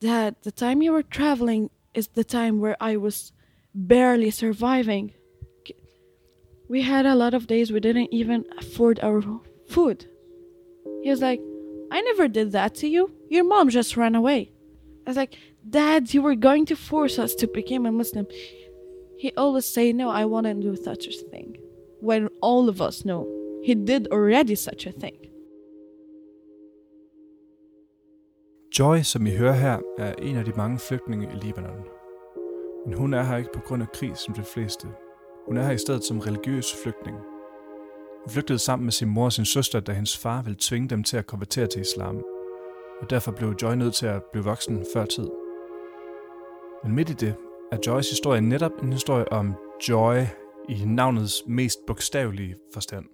that the time you were traveling is the time where I was barely surviving. We had a lot of days we didn't even afford our food. He was like, I never did that to you. Your mom just ran away. I was like, Dad, you were going to force us to become a Muslim. He always say, No, I wouldn't do such a thing. When all of us know he did already such a thing. Joy, som I hører her, er en af de mange flygtninge i Libanon. Men hun er her ikke på grund af krig som de fleste. Hun er her i stedet som religiøs flygtning. Hun flygtede sammen med sin mor og sin søster, da hendes far ville tvinge dem til at konvertere til islam. Og derfor blev Joy nødt til at blive voksen før tid. Men midt i det er Joys historie netop en historie om Joy i navnets mest bogstavelige forstand.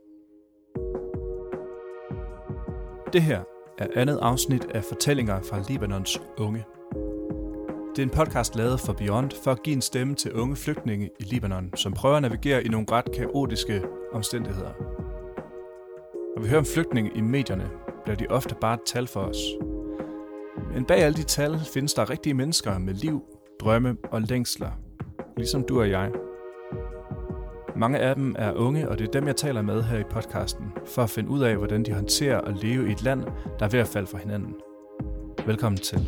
Det her er andet afsnit af Fortællinger fra Libanons unge. Det er en podcast lavet for Beyond for at give en stemme til unge flygtninge i Libanon, som prøver at navigere i nogle ret kaotiske omstændigheder. Når vi hører om flygtninge i medierne, bliver de ofte bare et tal for os. Men bag alle de tal findes der rigtige mennesker med liv, drømme og længsler, ligesom du og jeg. Mange af dem er unge, og det er dem, jeg taler med her i podcasten, for at finde ud af, hvordan de håndterer at leve i et land, der er ved at falde fra hinanden. Velkommen til.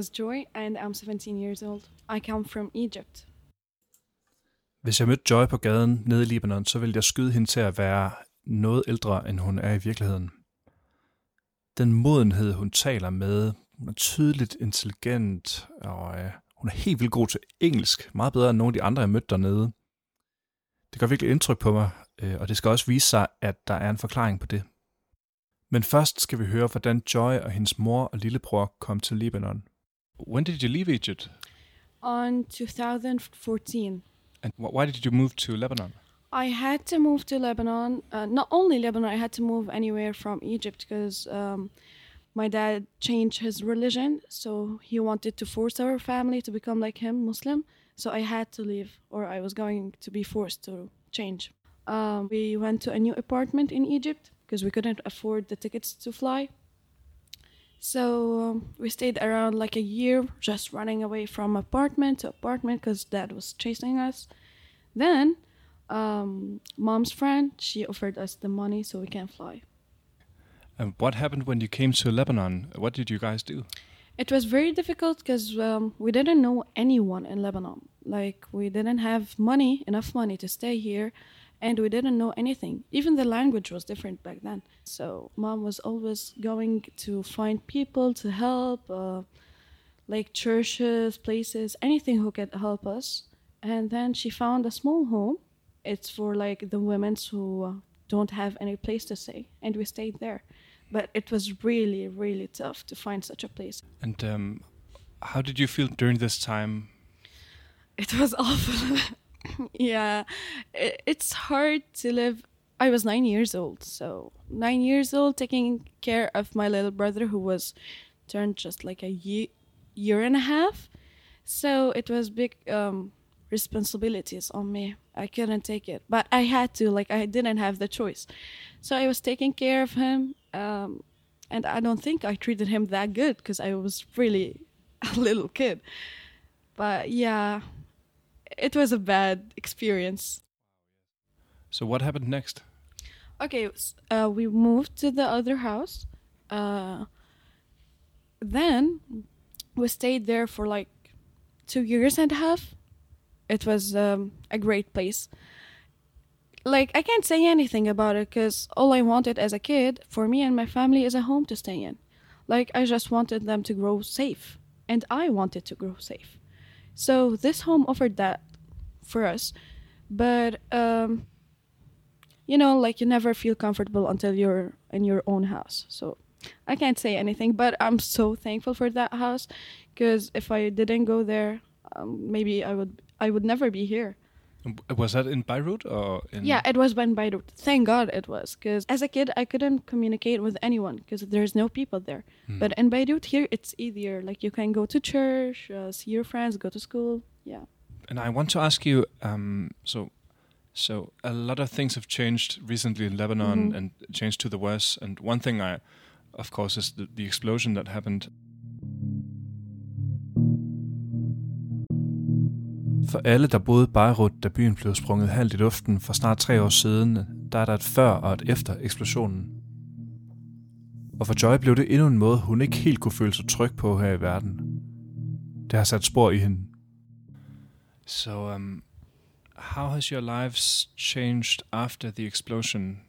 Is Joy and I'm 17 years old. I come from Egypt. Hvis jeg mødte Joy på gaden nede i Libanon, så ville jeg skyde hende til at være noget ældre, end hun er i virkeligheden. Den modenhed, hun taler med, hun er tydeligt intelligent, og øh, hun er helt vildt god til engelsk, meget bedre end nogle af de andre, jeg mødte dernede. Det gør virkelig indtryk på mig, øh, og det skal også vise sig, at der er en forklaring på det. Men først skal vi høre, hvordan Joy og hendes mor og lillebror kom til Libanon. When did you leave Egypt? On 2014, And why did you move to Lebanon? I had to move to Lebanon. Uh, not only Lebanon, I had to move anywhere from Egypt because um, my dad changed his religion. So he wanted to force our family to become like him, Muslim. So I had to leave, or I was going to be forced to change. Um, we went to a new apartment in Egypt because we couldn't afford the tickets to fly. So um, we stayed around like a year, just running away from apartment to apartment because dad was chasing us. Then, um, mom's friend she offered us the money so we can fly. And what happened when you came to Lebanon? What did you guys do? It was very difficult because um, we didn't know anyone in Lebanon. Like we didn't have money, enough money to stay here, and we didn't know anything. Even the language was different back then. So mom was always going to find people to help, uh, like churches, places, anything who could help us. And then she found a small home. It's for like the women who uh, don't have any place to stay, and we stayed there. But it was really, really tough to find such a place. And um, how did you feel during this time? It was awful. yeah, i- it's hard to live. I was nine years old, so nine years old, taking care of my little brother who was turned just like a ye- year and a half. So it was big um, responsibilities on me. I couldn't take it, but I had to. Like I didn't have the choice. So I was taking care of him, um, and I don't think I treated him that good because I was really a little kid. But yeah, it was a bad experience. So what happened next? Okay, uh, we moved to the other house. Uh, then we stayed there for like two years and a half. It was um, a great place. Like, I can't say anything about it because all I wanted as a kid for me and my family is a home to stay in. Like, I just wanted them to grow safe, and I wanted to grow safe. So, this home offered that for us. But um, you know, like you never feel comfortable until you're in your own house. So I can't say anything, but I'm so thankful for that house because if I didn't go there, um, maybe I would I would never be here. Was that in Beirut or in? Yeah, it was in Beirut. Thank God it was because as a kid I couldn't communicate with anyone because there's no people there. Hmm. But in Beirut here it's easier. Like you can go to church, uh, see your friends, go to school. Yeah. And I want to ask you, um, so, so a lot of things have changed recently in Lebanon Mhm. and changed to the worse. And one thing I, of course, is the, the explosion that happened. For alle, der boede i Beirut, da byen blev sprunget halvt i luften for snart tre år siden, der er der et før og et efter eksplosionen. Og for Joy blev det endnu en måde, hun ikke helt kunne føle sig tryg på her i verden. Det har sat spor i hende. So, um, how has your lives changed after the explosion?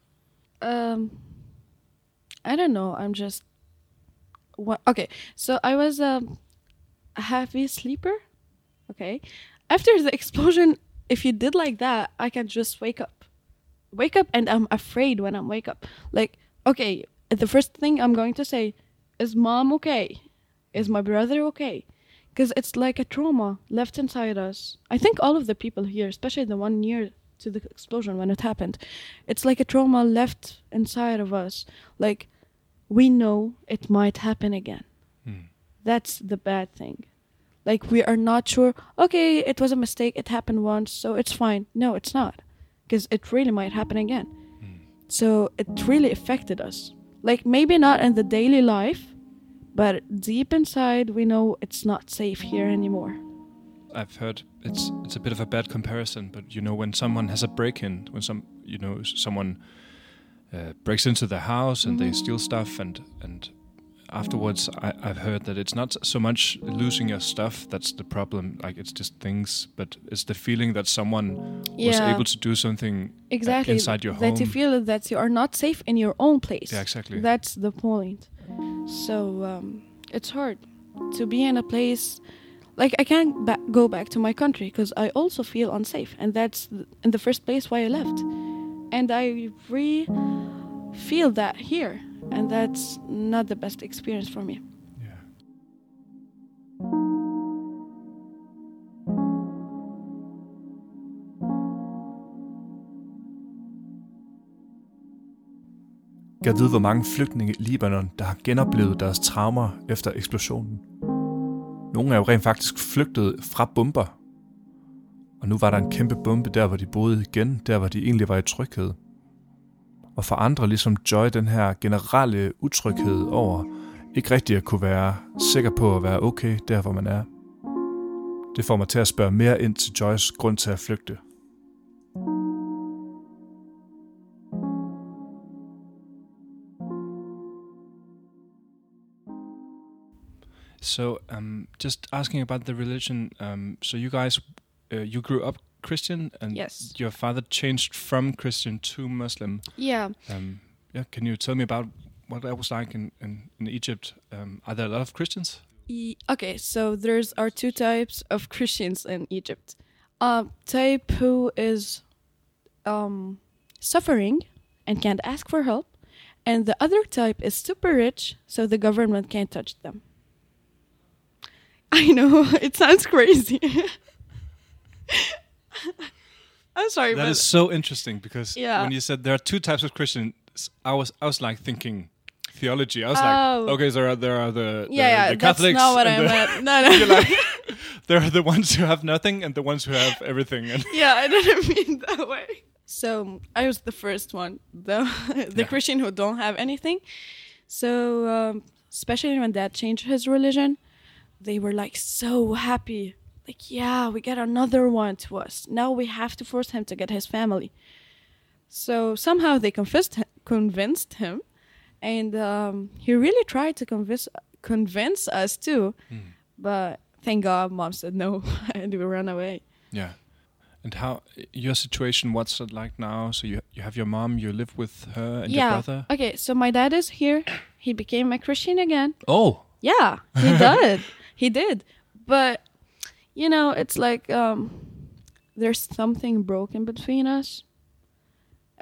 Um, I don't know. I'm just what? Okay, so I was a heavy sleeper. Okay, after the explosion, if you did like that, I can just wake up, wake up, and I'm afraid when I'm wake up. Like, okay, the first thing I'm going to say is, "Mom, okay? Is my brother okay?" Because it's like a trauma left inside us. I think all of the people here, especially the one near to the explosion when it happened, it's like a trauma left inside of us. Like we know it might happen again. Hmm. That's the bad thing. Like we are not sure. Okay, it was a mistake. It happened once, so it's fine. No, it's not, because it really might happen again. So it really affected us. Like maybe not in the daily life, but deep inside we know it's not safe here anymore. I've heard it's it's a bit of a bad comparison, but you know when someone has a break-in, when some you know someone uh, breaks into the house and they steal stuff, and and afterwards I, I've heard that it's not so much losing your stuff that's the problem, like it's just things, but it's the feeling that someone was able to do something uh, Exactly. inside your home. that you feel that you are not safe in your own place. Yeah, exactly. That's the point. So um, it's hard to be in a place like I can't ba- go back to my country because I also feel unsafe, and that's th- in the first place why I left. And I re feel that here, and that's not the best experience for me. Yeah. Gad vide, hvor mange flygtninge i Libanon, der har genoplevet deres traumer efter eksplosionen. Nogle er jo rent faktisk flygtet fra bomber. Og nu var der en kæmpe bombe der, hvor de boede igen, der hvor de egentlig var i tryghed. Og for andre, ligesom Joy, den her generelle utryghed over ikke rigtig at kunne være sikker på at være okay der, hvor man er. Det får mig til at spørge mere ind til Joys grund til at flygte. So, um, just asking about the religion. Um, so, you guys, uh, you grew up Christian, and Yes. your father changed from Christian to Muslim. Yeah. Um, yeah, can you tell me about what that was like in in, in Egypt? Um, are there a lot of Christians? E- okay, so there's are two types of Christians in Egypt. Um, type who is um, suffering and can't ask for help, and the other type is super rich, so the government can't touch them. I know it sounds crazy. I'm sorry, That but is so interesting because Yeah. when you said there are two types of Christians, I was I was like thinking theology. I was Oh. like, okay, there are there are the the, yeah, yeah, the that's not what I the- meant. No, no. Like, there are the ones who have nothing and the ones who have everything. And yeah, I didn't mean that way. So I was the first one, the the Yeah. Christian who don't have anything. So um, especially when Dad changed his religion, they were like so happy. Like, yeah, we get another one to us. Now we have to force him to get his family. So somehow they convinced him, convinced him, and um, he really tried to convince convince us too. But thank God, Mom said no, and we ran away. yeah. And how your situation? What's it like now? So you you have your mom, you live with her and your brother. Okay, so my dad is here. He became a Christian again. Oh, Yeah, he did. he did. But you know, it's like um there's something broken between us.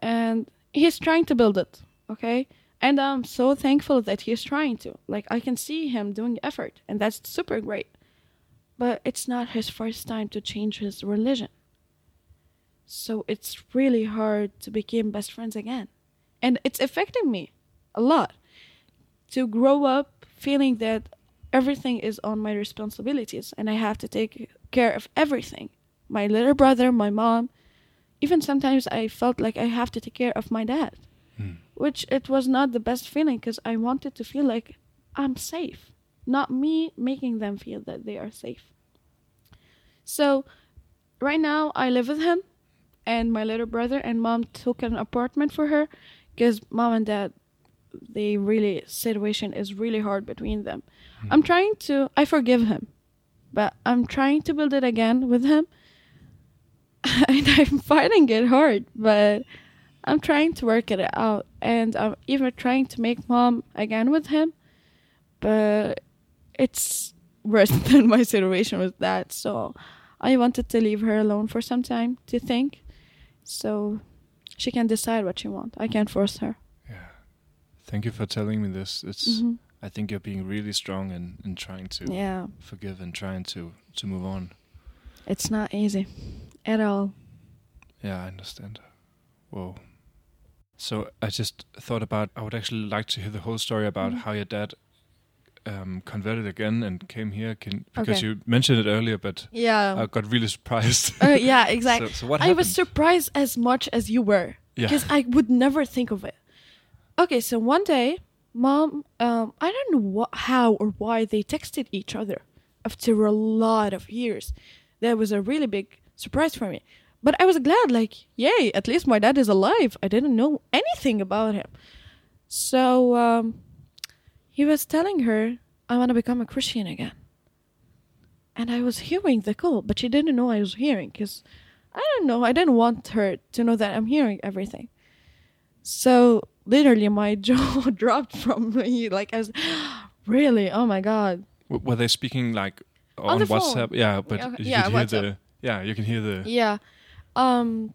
And he's trying to build it, okay? And I'm so thankful that he's trying to. Like, I can see him doing effort, and that's super great. But it's not his first time to change his religion. So it's really hard to become best friends again. And it's affecting me a lot to grow up feeling that everything is on my responsibilities and I have to take care of everything. My little brother, my mom, even sometimes I felt like I have to take care of my dad, Hmm. which it was not the best feeling because I wanted to feel like I'm safe, not me making them feel that they are safe. So, right now I live with him, and my little brother and mom took an apartment for her because mom and dad they really situation is really hard between them. I'm trying to I forgive him, but I'm trying to build it again with him. and I'm finding it hard, but I'm trying to work it out and I'm even trying to make mom again with him, but it's worse than my situation with that. So I wanted to leave her alone for some time to think. So she can decide what she wants. I can't force her. Yeah. Thank you for telling me this. It's. Mhm. I think you're being really strong and in, in trying to Yeah. forgive and trying to to move on. It's not easy at all. Yeah, I understand. Whoa. So I just thought about I would actually like to hear the whole story about Mhm. how your dad um, converted again and came here. Can because Okay. you mentioned it earlier, but Yeah. I got really surprised. Uh, yeah, exactly. so, so what I happened? was surprised as much as you were yeah. because I would never think of it. Okay, so one day, mom, um, I don't know what, how or why they texted each other after a lot of years. That was a really big surprise for me. But I was glad, like, yay, at least my dad is alive. I didn't know anything about him. So um, he was telling her, I want to become a Christian again. And I was hearing the call, but she didn't know I was hearing because I don't know. I didn't want her to know that I'm hearing everything. So literally, my jaw dropped from me. Like, I was really, oh my god. W- were they speaking like on, On the phone. WhatsApp? Yeah, but Yeah, you yeah, could hear WhatsApp. the yeah, you can hear the Yeah. Um,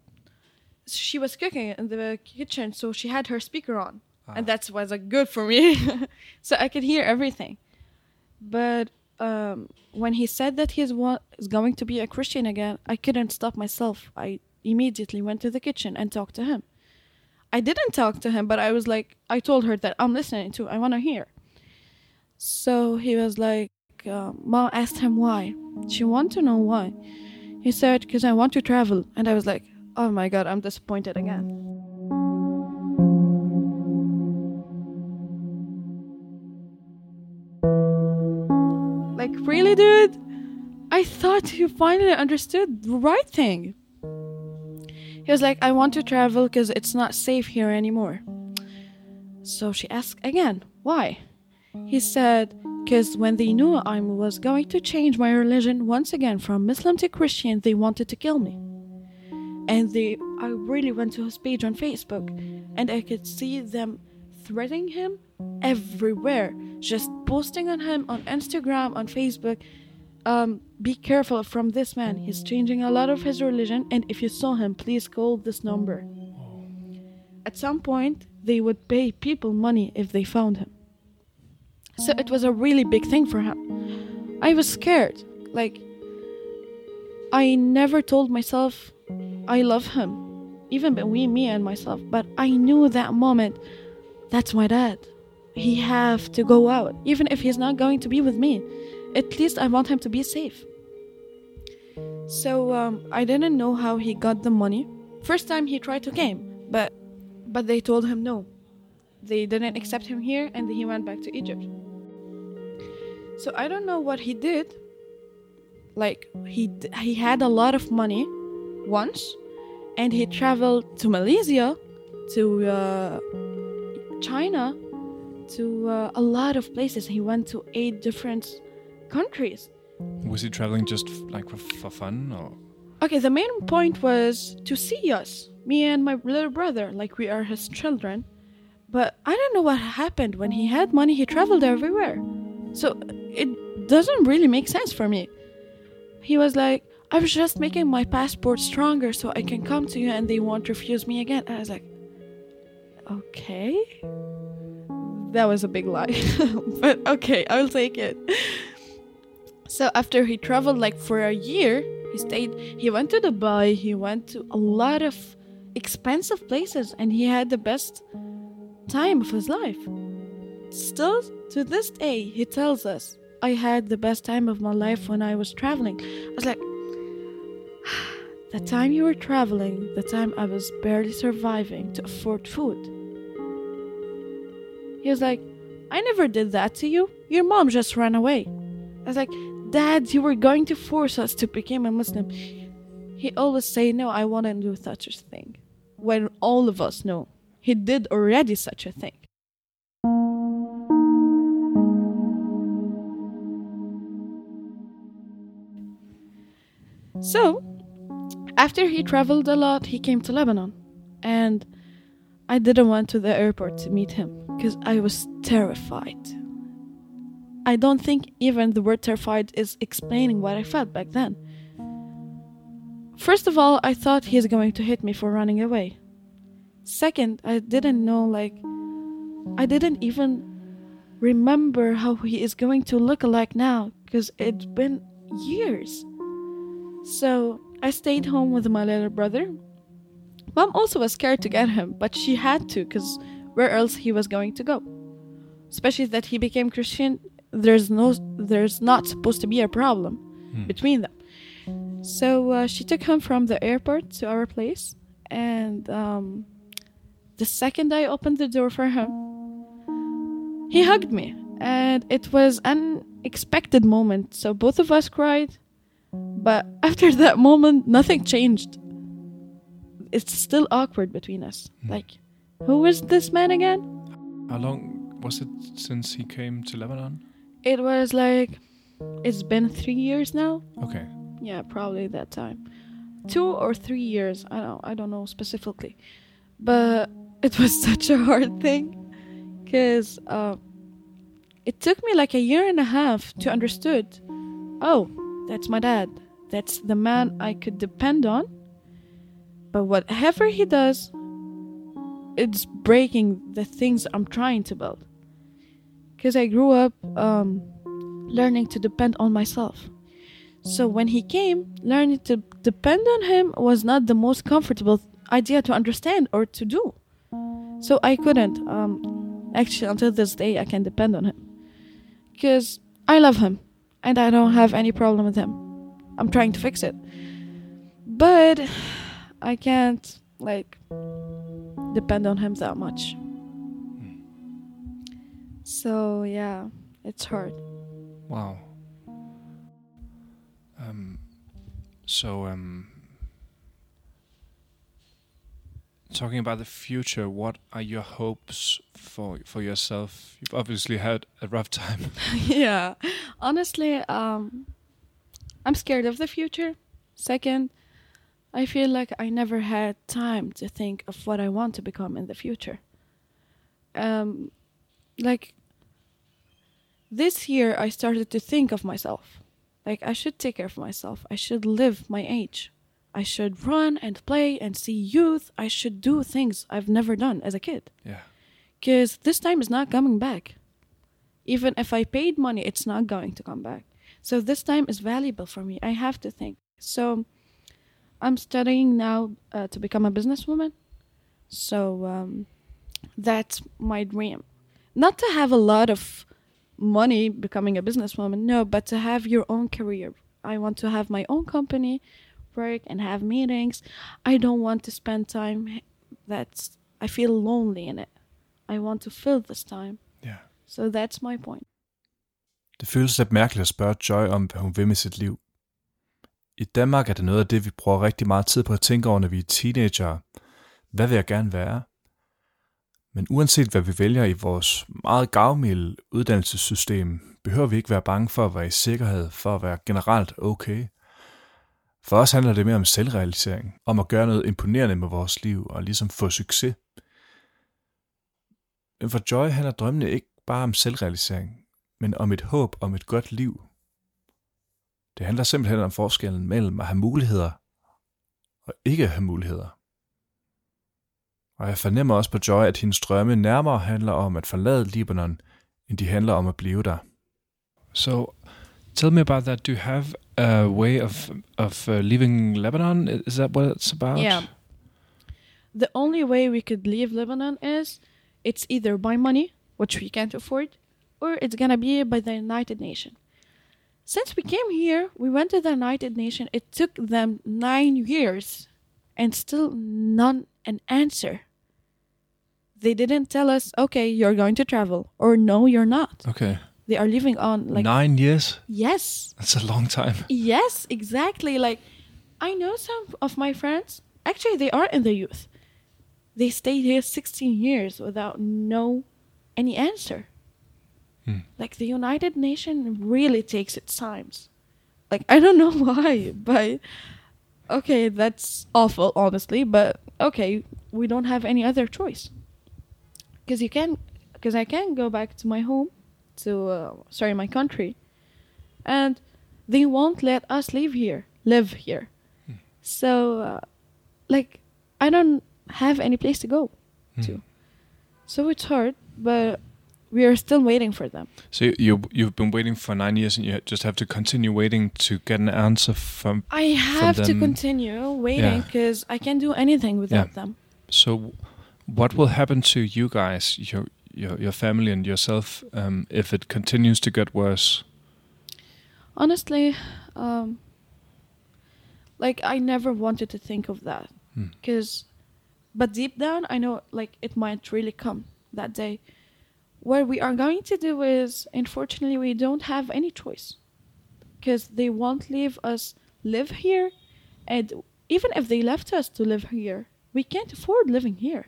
she was cooking in the kitchen, so she had her speaker on, and Ah. that was like good for me, so I could hear everything. But um, when he said that he's wa- is going to be a Christian again, I couldn't stop myself. I immediately went to the kitchen and talked to him. I didn't talk to him, but I was like, I told her that I'm listening to. I want to hear. So he was like, uh, Mom asked him why. She wanted to know why. He said, Because I want to travel. And I was like, Oh my god, I'm disappointed again. Like, really, dude? I thought you finally understood the right thing. He was like, I want to travel because it's not safe here anymore. So she asked again, Why? He said, Because when they knew I was going to change my religion once again from Muslim to Christian, they wanted to kill me. And they, I really went to his page on Facebook, and I could see them threatening him everywhere, just posting on him on Instagram, on Facebook. Um, be careful from this man. He's changing a lot of his religion, and if you saw him, please call this number. At some point, they would pay people money if they found him. So it was a really big thing for him. I was scared. Like, I never told myself I love him, even between me and myself. But I knew that moment that's my dad. He have to go out, even if he's not going to be with me. At least I want him to be safe. So um, I didn't know how he got the money. First time he tried to came, but but they told him no. They didn't accept him here, and he went back to Egypt. So I don't know what he did. Like he he had a lot of money once, and he traveled to Malaysia, to uh, China, to uh, a lot of places. He went to eight different countries. Was he traveling just like for, for fun or? Okay, the main point was to see us, me and my little brother, like we are his children. But I don't know what happened when he had money, he traveled everywhere. So it doesn't really make sense for me. He was like, I was just making my passport stronger so I can come to you and they won't refuse me again. And I was like, okay. that was a big lie. but okay, I will take it. So after he traveled like for a year, he stayed he went to Dubai, he went to a lot of expensive places and he had the best time of his life. Still to this day he tells us I had the best time of my life when I was traveling. I was like the time you were traveling, the time I was barely surviving to afford food. He was like, I never did that to you. Your mom just ran away. I was like, Dad, you were going to force us to become a Muslim. He always say, No, I want to do such a thing. When all of us know he did already such a thing. So, after he traveled a lot, he came to Lebanon. And I didn't went to the airport to meet him because I was terrified. I don't think even the word terrified is explaining what I felt back then. First of all, I thought he's going to hit me for running away. Second, I didn't know, like, I didn't even remember how he is going to look like now because it's been years. So I stayed home with my little brother. Mom also was scared to get him, but she had to because where else he was going to go? Especially that he became Christian, there's no, there's not supposed to be a problem Hmm. between them. So uh, she took him from the airport to our place, and um, the second I opened the door for him, he hugged me, and it was an unexpected moment. So both of us cried, but after that moment, nothing changed. It's still awkward between us. Like, who is this man again? How long was it since he came to Lebanon? It was like, it's been three years now. Okay. Yeah, probably that time. Two or three years. I don't I don't know specifically. But it was such a hard thing cuz uh, it took me like a year and a half to understood. Oh, that's my dad. That's the man I could depend on. But whatever he does, it's breaking the things I'm trying to build. Cuz I grew up um, learning to depend on myself. So when he came, learning to depend on him was not the most comfortable idea to understand or to do. So I couldn't. Um, actually, until this day, I can depend on him because I love him and I don't have any problem with him. I'm trying to fix it, but I can't like depend on him that much. So yeah, it's hard. Wow. Um, so, um, talking about the future, what are your hopes for for yourself? You've obviously had a rough time. yeah honestly um i'm scared of the future second i feel like i never had time to think of what i want to become in the future um like this year i started to think of myself like i should take care of myself i should live my age i should run and play and see youth i should do things i've never done as a kid yeah. because this time is not coming back. Even if I paid money, it's not going to come back. So this time is valuable for me. I have to think. So I'm studying now uh, to become a businesswoman. So um, that's my dream. Not to have a lot of money becoming a businesswoman, no, but to have your own career. I want to have my own company, work and have meetings. I don't want to spend time that's I feel lonely in it. I want to fill this time. Yeah. So that's my point. Det føles lidt mærkeligt at spørge Joy om, hvad hun vil med sit liv. I Danmark er det noget af det, vi bruger rigtig meget tid på at tænke over, når vi er teenager. Hvad vil jeg gerne være? Men uanset hvad vi vælger i vores meget gavmilde uddannelsessystem, behøver vi ikke være bange for at være i sikkerhed, for at være generelt okay. For os handler det mere om selvrealisering, om at gøre noget imponerende med vores liv og ligesom få succes. Men for Joy handler drømmene ikke bare om selvrealisering, men om et håb om et godt liv. Det handler simpelthen om forskellen mellem at have muligheder og ikke at have muligheder. Og jeg fornemmer også på Joy, at hendes drømme nærmere handler om at forlade Libanon, end de handler om at blive der. So, tell me about that. Do you have a way of of uh, leaving Lebanon? Is that what it's about? Yeah. The only way we could leave Lebanon is it's either by money, which we can't afford, or it's gonna be by the United Nations. Since we came here, we went to the United Nations. It took them nine years, and still none an answer. They didn't tell us, okay, you're going to travel, or no, you're not. Okay. They are living on like Nine years? yes, That's a long time. Yes, exactly. Like, I know some of my friends. Actually, they are in the youth. They stayed here 16 years without no any answer. Hmm. Like the United Nations really takes its times. Like I don't know why, but okay, that's awful, honestly. But okay, we don't have any other choice. Because you can, because I can go back to my home, to uh, sorry, my country, and they won't let us live here, live here. So, uh, like, I don't have any place to go to. So it's hard, but we are still waiting for them. So you you've been waiting for nine years, and you just have to continue waiting to get an answer from. I have to them- continue waiting Yeah. because I can't do anything without them. So, what will happen to you guys, your your your family and yourself, um, if it continues to get worse? Honestly, um, like I never wanted to think of that Hmm. because, but deep down, I know like it might really come that day. What we are going to do is, unfortunately, we don't have any choice because they won't leave us live here, and even if they left us to live here, we can't afford living here.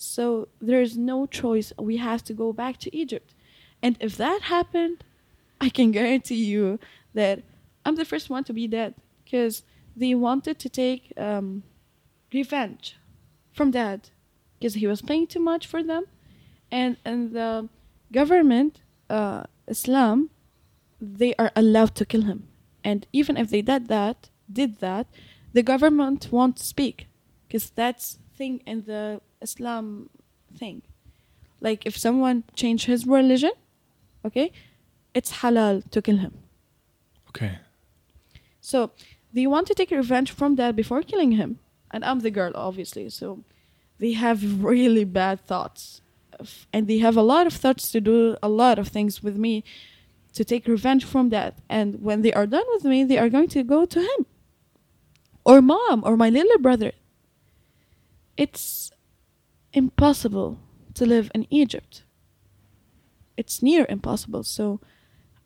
So there's no choice. We have to go back to Egypt. And if that happened, I can guarantee you that I'm the first one to be dead because they wanted to take um, revenge from dad because he was paying too much for them. And, and the government, uh, Islam, they are allowed to kill him. And even if they did that, did that, the government won't speak because that's thing in the Islam thing. Like if someone changed his religion, okay, it's halal to kill him. Okay. So they want to take revenge from that before killing him. And I'm the girl, obviously. So they have really bad thoughts. And they have a lot of thoughts to do a lot of things with me to take revenge from that. And when they are done with me, they are going to go to him or mom or my little brother. It's impossible to live in Egypt. It's near impossible. So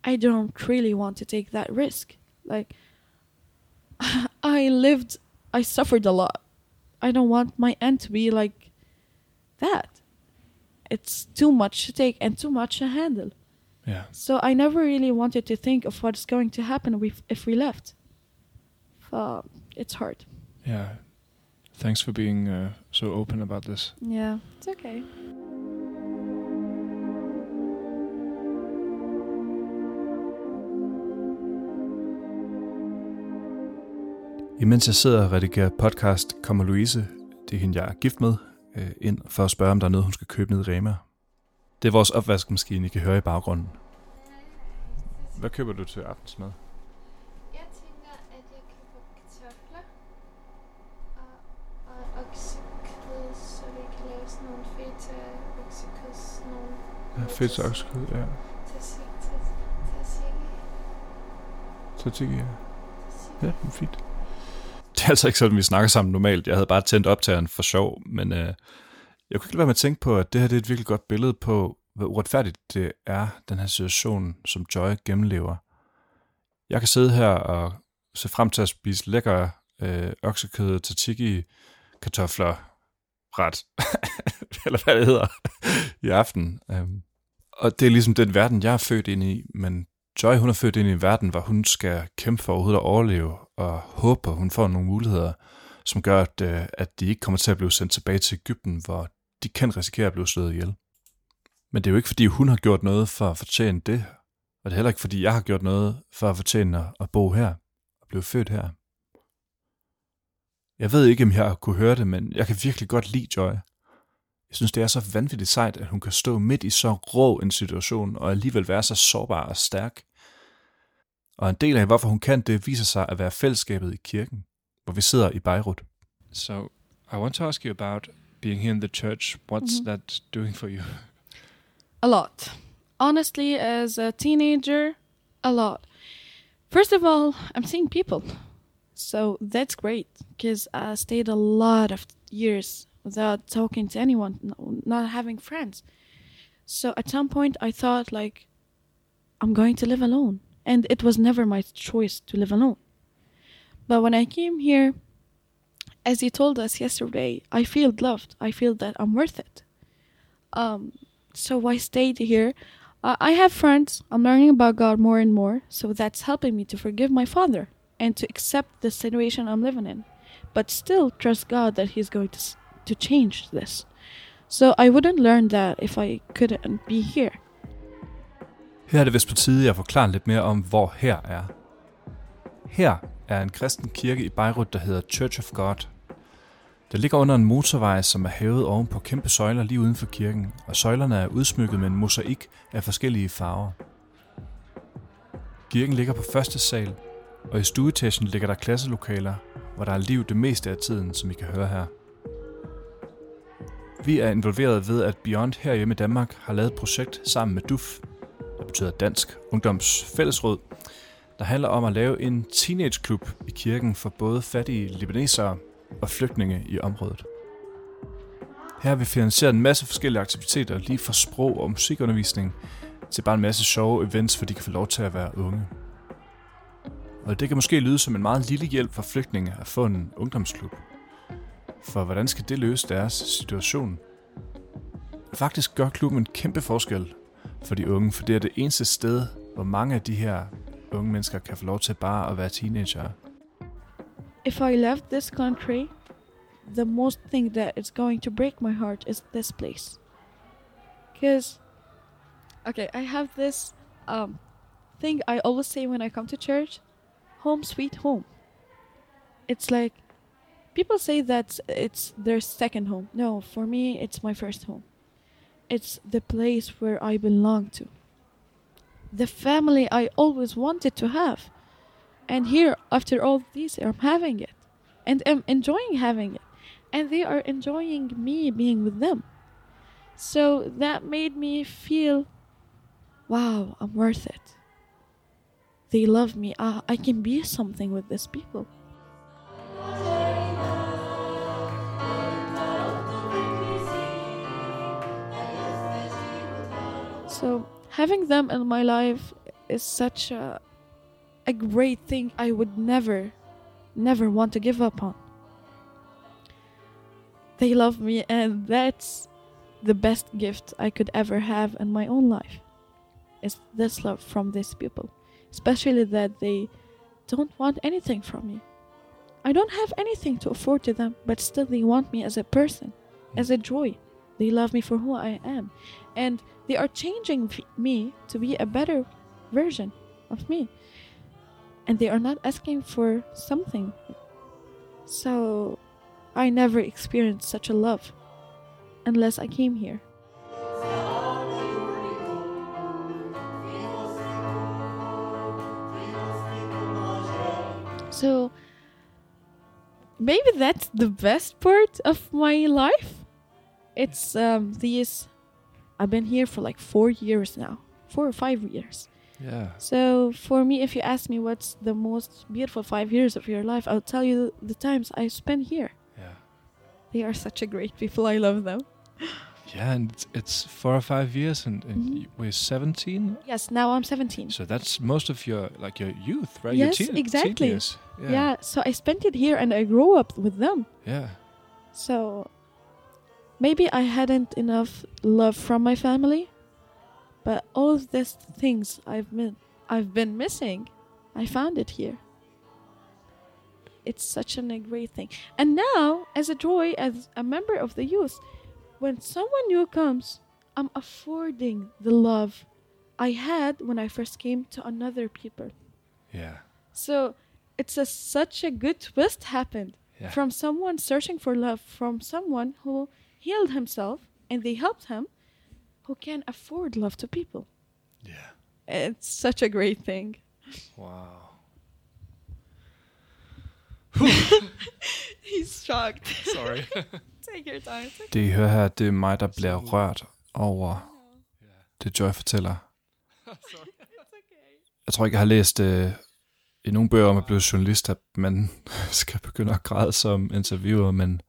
I don't really want to take that risk. Like, I lived, I suffered a lot. I don't want my end to be like that. It's too much to take and too much to handle. Yeah. So I never really wanted to think of what's going to happen if, if we left. Uh, it's hard. Yeah. Thanks for being uh, so open about this. Yeah, it's okay. Imens jeg sidder og redigerer podcast, kommer Louise, det er hende, jeg er gift med, øh, ind for at spørge, om der er noget, hun skal købe ned i Rema. Det er vores opvaskemaskine, I kan høre i baggrunden. Hvad køber du til aftensmad? Jeg tænker, at jeg køber kartofler og, og oksekød, så vi kan lave sådan nogle feta oksekød, sådan nogle Ja, fedt oksekød, ja. Tatsiki, ja. Ja, det er fint. Det er altså ikke sådan, vi snakker sammen normalt. Jeg havde bare tændt optageren for sjov, men øh, jeg kunne ikke lade være med at tænke på, at det her det er et virkelig godt billede på, hvor uretfærdigt det er, den her situation, som Joy gennemlever. Jeg kan sidde her og se frem til at spise lækker øh, oksekød, tatiki, kartofler, ret, eller hvad det hedder, i aften. Øhm, og det er ligesom den verden, jeg er født ind i, men Joy, hun er født ind i en verden, hvor hun skal kæmpe for overhovedet at overleve, og håber, hun får nogle muligheder, som gør, at, øh, at de ikke kommer til at blive sendt tilbage til Ægypten, hvor de kan risikere at blive slået ihjel. Men det er jo ikke, fordi hun har gjort noget for at fortjene det, og det er heller ikke, fordi jeg har gjort noget for at fortjene at, at bo her og blive født her. Jeg ved ikke, om jeg kunne høre det, men jeg kan virkelig godt lide Joy. Jeg synes, det er så vanvittigt sejt, at hun kan stå midt i så rå en situation, og alligevel være så sårbar og stærk. Og en del af, hvorfor hun kan det, viser sig at være fællesskabet i kirken, hvor vi sidder i Beirut. So, I want to ask you about being here in the church. What's Mhm. that doing for you? A lot. Honestly, as a teenager, a lot. First of all, I'm seeing people. So that's great because I stayed a lot of years without talking to anyone, not having friends. So at some point, I thought, like, I'm going to live alone. And it was never my choice to live alone. But when I came here, as you told us yesterday, I feel loved. I feel that I'm worth it. Um, so I stayed here. I have friends. I'm learning about God more and more, so that's helping me to forgive my father and to accept the situation I'm living in, but still trust God that He's going to to change this. So I wouldn't learn that if I couldn't be here. Her er det vist på tide, at jeg forklarer lidt mere om, hvor her er. Her er en kristen kirke i Beirut, der hedder Church of God. Der ligger under en motorvej, som er hævet oven på kæmpe søjler lige uden for kirken, og søjlerne er udsmykket med en mosaik af forskellige farver. Kirken ligger på første sal, og i stueetagen ligger der klasselokaler, hvor der er liv det meste af tiden, som I kan høre her. Vi er involveret ved, at Beyond herhjemme i Danmark har lavet et projekt sammen med DUF, der betyder Dansk Ungdoms Fællesråd, der handler om at lave en teenageklub i kirken for både fattige libanesere og flygtninge i området. Her har vi finansieret en masse forskellige aktiviteter, lige fra sprog og musikundervisning til bare en masse sjove events, for de kan få lov til at være unge. Og det kan måske lyde som en meget lille hjælp for flygtninge at få en ungdomsklub. For hvordan skal det løse deres situation? Faktisk gør klubben en kæmpe forskel for de unge, for det er det eneste sted, hvor mange af de her unge mennesker kan få lov til bare at være teenager. If I left this country, the most thing that is going to break my heart is this place. Because, okay, I have this um, thing I always say when I come to church home sweet home. It's like people say that it's their second home. No, for me, it's my first home. It's the place where I belong to. The family I always wanted to have. And here, after all these, I'm having it. And I'm enjoying having it. And they are enjoying me being with them. So that made me feel wow, I'm worth it. They love me. Ah, I can be something with these people. So having them in my life is such a a great thing I would never never want to give up on. They love me and that's the best gift I could ever have in my own life. Is this love from these people. Especially that they don't want anything from me. I don't have anything to afford to them, but still they want me as a person, as a joy. They love me for who I am. And they are changing me to be a better version of me. And they are not asking for something. So I never experienced such a love unless I came here. So maybe that's the best part of my life. It's um, these. I've been here for like four years now, four or five years. Yeah. So for me, if you ask me what's the most beautiful five years of your life, I'll tell you the times I spent here. Yeah. They are such a great people. I love them. Yeah, and it's, it's four or five years, and, and Mhm. we're 17. Yes, now I'm 17. So that's most of your like your youth, right? Yes, your teen, teen exactly. years. Yeah. Yeah. so I spent it here and I grew up with them. Yeah. So maybe I hadn't enough love from my family, but all of these things I've been I've been missing, I found it here. It's such an, a great thing. And now, as a joy, as a member of the youth, when someone new comes, I'm affording the love I had when I first came to another people. Yeah. So it's a, such a good twist happened Yeah. from someone searching for love, from someone who healed himself and they helped him, who can afford love to people. Yeah. It's such a great thing. Wow. He's shocked. Sorry. Take your time. Det I hører her, det er mig, der bliver rørt over det Joy fortæller. Jeg tror ikke, jeg har læst øh, i nogle bøger om at blive journalist, at man skal begynde at græde som interviewer, men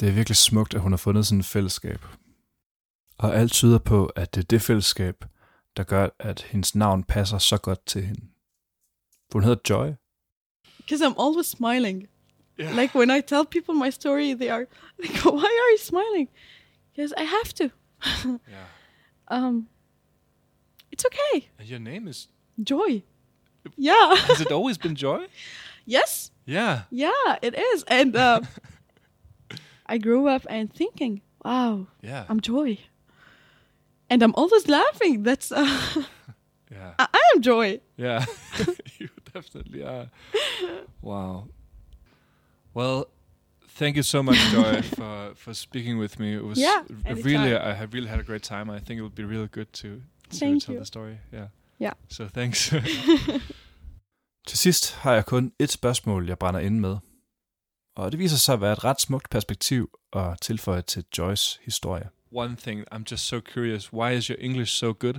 det er virkelig smukt, at hun har fundet sådan et fællesskab. Og alt tyder på, at det er det fællesskab, der gør, at hendes navn passer så godt til hende. For hun hedder Joy. Because I'm always smiling. Yeah. Like when I tell people my story, they are they go, "Why are you smiling?" Because I have to. Yeah. Um, it's okay. And your name is... Joy. Yeah. Has it always been Joy? yes. Yeah. Yeah, it is. And uh, I grew up and thinking, "Wow, Yeah. I'm Joy." And I'm always laughing. That's uh, yeah. I I am Joy. Yeah, you definitely are. Wow. Well, thank you so much, Joy, for for speaking with me. It was Yeah, r- really I have really had a great time. I think it would be really good to to tell you. the story. Yeah. Yeah. So thanks. Til sidst har jeg kun et spørgsmål, jeg brænder inde med. Og det viser sig at være et ret smukt perspektiv at tilføje til Joyce' historie. One thing, I'm just so curious, why is your English so good?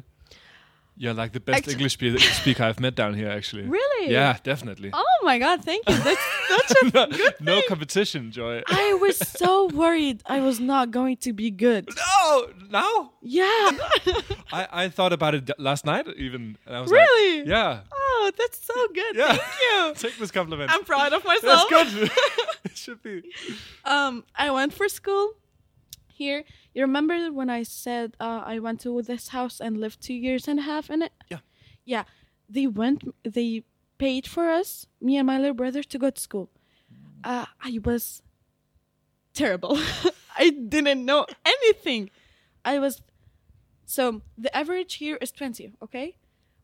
You're like the best Actu- English spe- speaker I've met down here, actually. Really? Yeah, definitely. Oh my God! Thank you. That's such a no, good no competition, Joy. I was so worried I was not going to be good. no, now Yeah. I, I thought about it last night, even. And I was really? like, yeah, Oh, that's so good. Yeah. Thank you. take this compliment. I'm proud of myself. That's good. it should be. Um, I went for school here. You remember when I said uh, I went to this house and lived two years and a half in it? Yeah. Yeah. They went. They paid for us, me and my little brother, to go to school. Uh, I was terrible. I didn't know anything. I was. So the average here is twenty. Okay.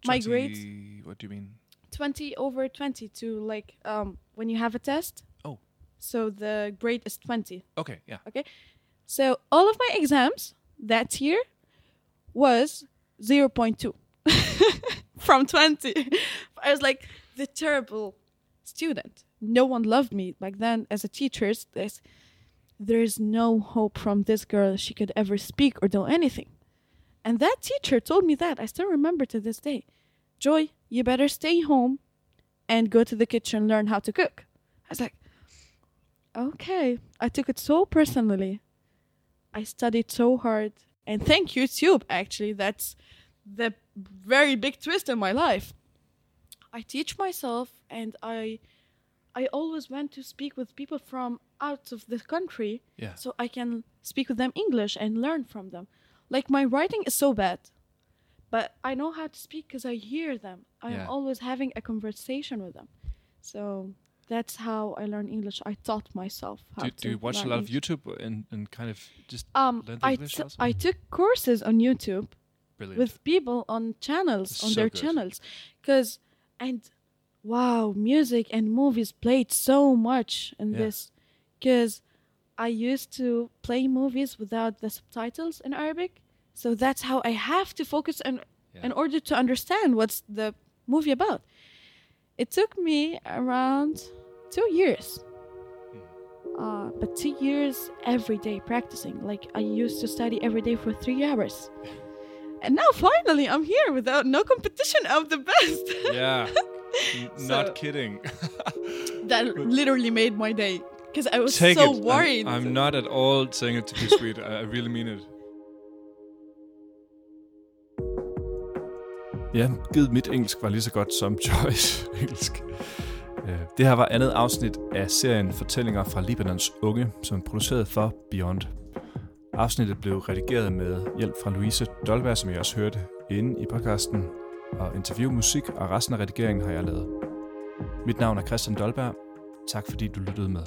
My 20 grades What do you mean? 20 over 20 to like um when you have a test. Oh. So the grade is 20. Okay, yeah. So all of my exams that year was 0.2 from 20. I was like the terrible student. No one loved me back then as a teacher. There's, there's no hope from this girl. She could ever speak or do anything. And that teacher told me that. I still remember to this day. Joy, you better stay home and go to the kitchen, and learn how to cook. I was like, okay. I took it so personally. I studied so hard. And thank YouTube, actually. That's the very big twist in my life. I teach myself and I I always went to speak with people from out of the country Yeah. so I can speak with them English and learn from them. Like my writing is so bad, but I know how to speak because I hear them. I Yeah. am always having a conversation with them. So that's how I learned English. I taught myself how Do, to do you watch a lot of YouTube and, and kind of just Um, learn the I, English t- also? I took courses on YouTube brilliant? with people on channels on So their good. channels because and wow music and movies played so much in Yeah. this because i used to play movies without the subtitles in arabic so that's how i have to focus in, Yeah. in order to understand what's the movie about it took me around two years Hmm. uh, but two years every day practicing like i used to study every day for three hours and now finally I'm here without no competition. I'm the best. yeah. So- Not kidding. that literally made my day because I was Take so it. I'm- worried. I'm, not at all saying it to be sweet. I really mean it. Ja, givet mit engelsk var lige så godt som Joyce engelsk. Øh, det her var andet afsnit af serien Fortællinger fra Libanons unge, som er produceret for Beyond. Afsnittet blev redigeret med hjælp fra Louise Dolberg, som jeg også hørte inde i podcasten, og interview, musik og resten af redigeringen har jeg lavet. Mit navn er Christian Dolberg. Tak fordi du lyttede med.